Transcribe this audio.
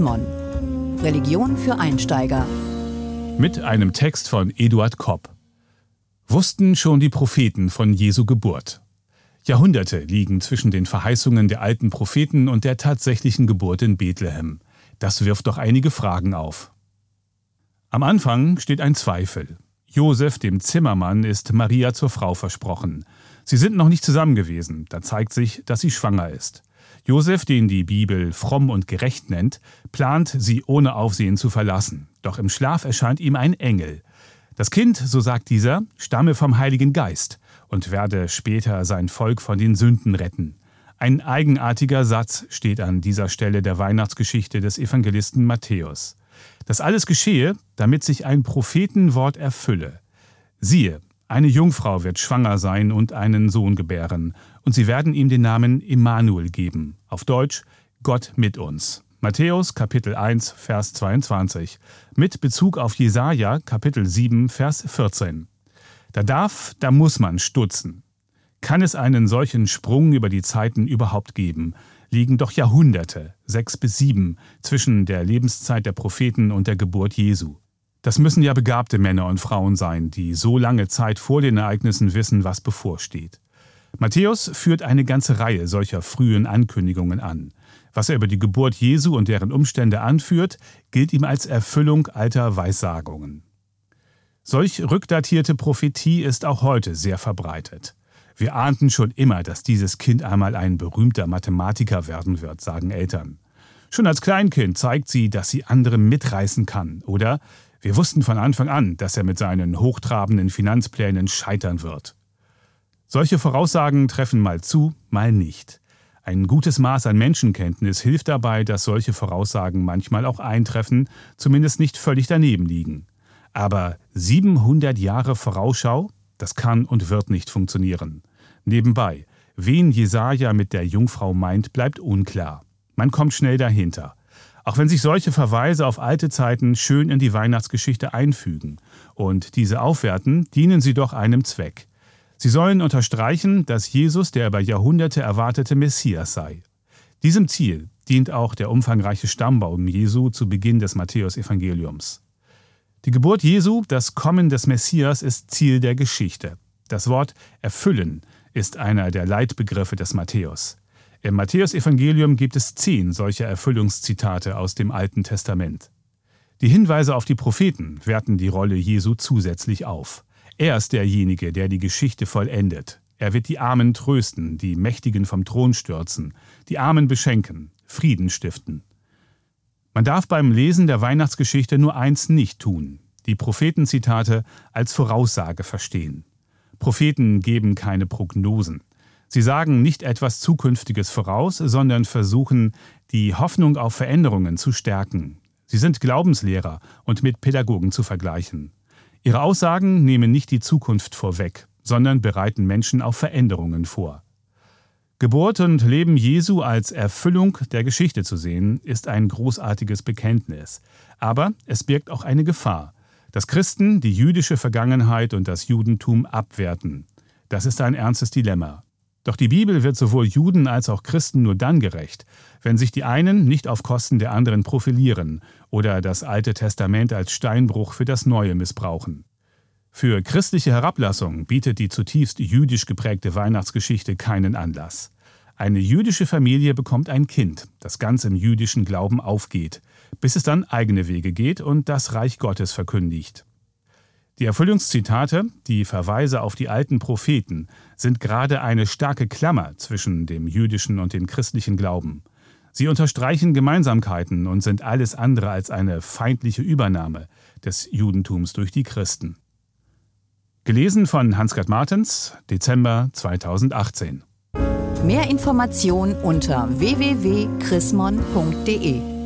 Mon. Religion für Einsteiger. Mit einem Text von Eduard Kopp. Wussten schon die Propheten von Jesu Geburt. Jahrhunderte liegen zwischen den Verheißungen der alten Propheten und der tatsächlichen Geburt in Bethlehem. Das wirft doch einige Fragen auf. Am Anfang steht ein Zweifel. Josef, dem Zimmermann, ist Maria zur Frau versprochen. Sie sind noch nicht zusammen gewesen. Da zeigt sich, dass sie schwanger ist. Josef, den die Bibel fromm und gerecht nennt, plant, sie ohne Aufsehen zu verlassen. Doch im Schlaf erscheint ihm ein Engel. Das Kind, so sagt dieser, stamme vom Heiligen Geist und werde später sein Volk von den Sünden retten. Ein eigenartiger Satz steht an dieser Stelle der Weihnachtsgeschichte des Evangelisten Matthäus. Das alles geschehe, damit sich ein Prophetenwort erfülle. Siehe, eine Jungfrau wird schwanger sein und einen Sohn gebären, und sie werden ihm den Namen Immanuel geben, auf Deutsch Gott mit uns. Matthäus Kapitel 1 Vers 22 mit Bezug auf Jesaja Kapitel 7 Vers 14. Da darf, da muss man stutzen. Kann es einen solchen Sprung über die Zeiten überhaupt geben? Liegen doch Jahrhunderte, sechs bis sieben, zwischen der Lebenszeit der Propheten und der Geburt Jesu. Das müssen ja begabte Männer und Frauen sein, die so lange Zeit vor den Ereignissen wissen, was bevorsteht. Matthäus führt eine ganze Reihe solcher frühen Ankündigungen an. Was er über die Geburt Jesu und deren Umstände anführt, gilt ihm als Erfüllung alter Weissagungen. Solch rückdatierte Prophetie ist auch heute sehr verbreitet. Wir ahnten schon immer, dass dieses Kind einmal ein berühmter Mathematiker werden wird, sagen Eltern. Schon als Kleinkind zeigt sie, dass sie andere mitreißen kann, oder wir wussten von Anfang an, dass er mit seinen hochtrabenden Finanzplänen scheitern wird. Solche Voraussagen treffen mal zu, mal nicht. Ein gutes Maß an Menschenkenntnis hilft dabei, dass solche Voraussagen manchmal auch eintreffen, zumindest nicht völlig daneben liegen. Aber 700 Jahre Vorausschau, das kann und wird nicht funktionieren. Nebenbei, wen Jesaja mit der Jungfrau meint, bleibt unklar. Man kommt schnell dahinter. Auch wenn sich solche Verweise auf alte Zeiten schön in die Weihnachtsgeschichte einfügen und diese aufwerten, dienen sie doch einem Zweck. Sie sollen unterstreichen, dass Jesus der über Jahrhunderte erwartete Messias sei. Diesem Ziel dient auch der umfangreiche Stammbaum Jesu zu Beginn des Matthäusevangeliums. Die Geburt Jesu, das Kommen des Messias, ist Ziel der Geschichte. Das Wort erfüllen ist einer der Leitbegriffe des Matthäus. Im Matthäusevangelium gibt es zehn solcher Erfüllungszitate aus dem Alten Testament. Die Hinweise auf die Propheten werten die Rolle Jesu zusätzlich auf. Er ist derjenige, der die Geschichte vollendet. Er wird die Armen trösten, die Mächtigen vom Thron stürzen, die Armen beschenken, Frieden stiften. Man darf beim Lesen der Weihnachtsgeschichte nur eins nicht tun, die Prophetenzitate als Voraussage verstehen. Propheten geben keine Prognosen. Sie sagen nicht etwas Zukünftiges voraus, sondern versuchen, die Hoffnung auf Veränderungen zu stärken. Sie sind Glaubenslehrer und mit Pädagogen zu vergleichen. Ihre Aussagen nehmen nicht die Zukunft vorweg, sondern bereiten Menschen auf Veränderungen vor. Geburt und Leben Jesu als Erfüllung der Geschichte zu sehen, ist ein großartiges Bekenntnis. Aber es birgt auch eine Gefahr, dass Christen die jüdische Vergangenheit und das Judentum abwerten. Das ist ein ernstes Dilemma. Doch die Bibel wird sowohl Juden als auch Christen nur dann gerecht, wenn sich die einen nicht auf Kosten der anderen profilieren oder das Alte Testament als Steinbruch für das Neue missbrauchen. Für christliche Herablassung bietet die zutiefst jüdisch geprägte Weihnachtsgeschichte keinen Anlass. Eine jüdische Familie bekommt ein Kind, das ganz im jüdischen Glauben aufgeht, bis es dann eigene Wege geht und das Reich Gottes verkündigt. Die Erfüllungszitate, die Verweise auf die alten Propheten, sind gerade eine starke Klammer zwischen dem jüdischen und dem christlichen Glauben. Sie unterstreichen Gemeinsamkeiten und sind alles andere als eine feindliche Übernahme des Judentums durch die Christen. Gelesen von Hans-Gerd Martens, Dezember 2018. Mehr Informationen unter www.chrismon.de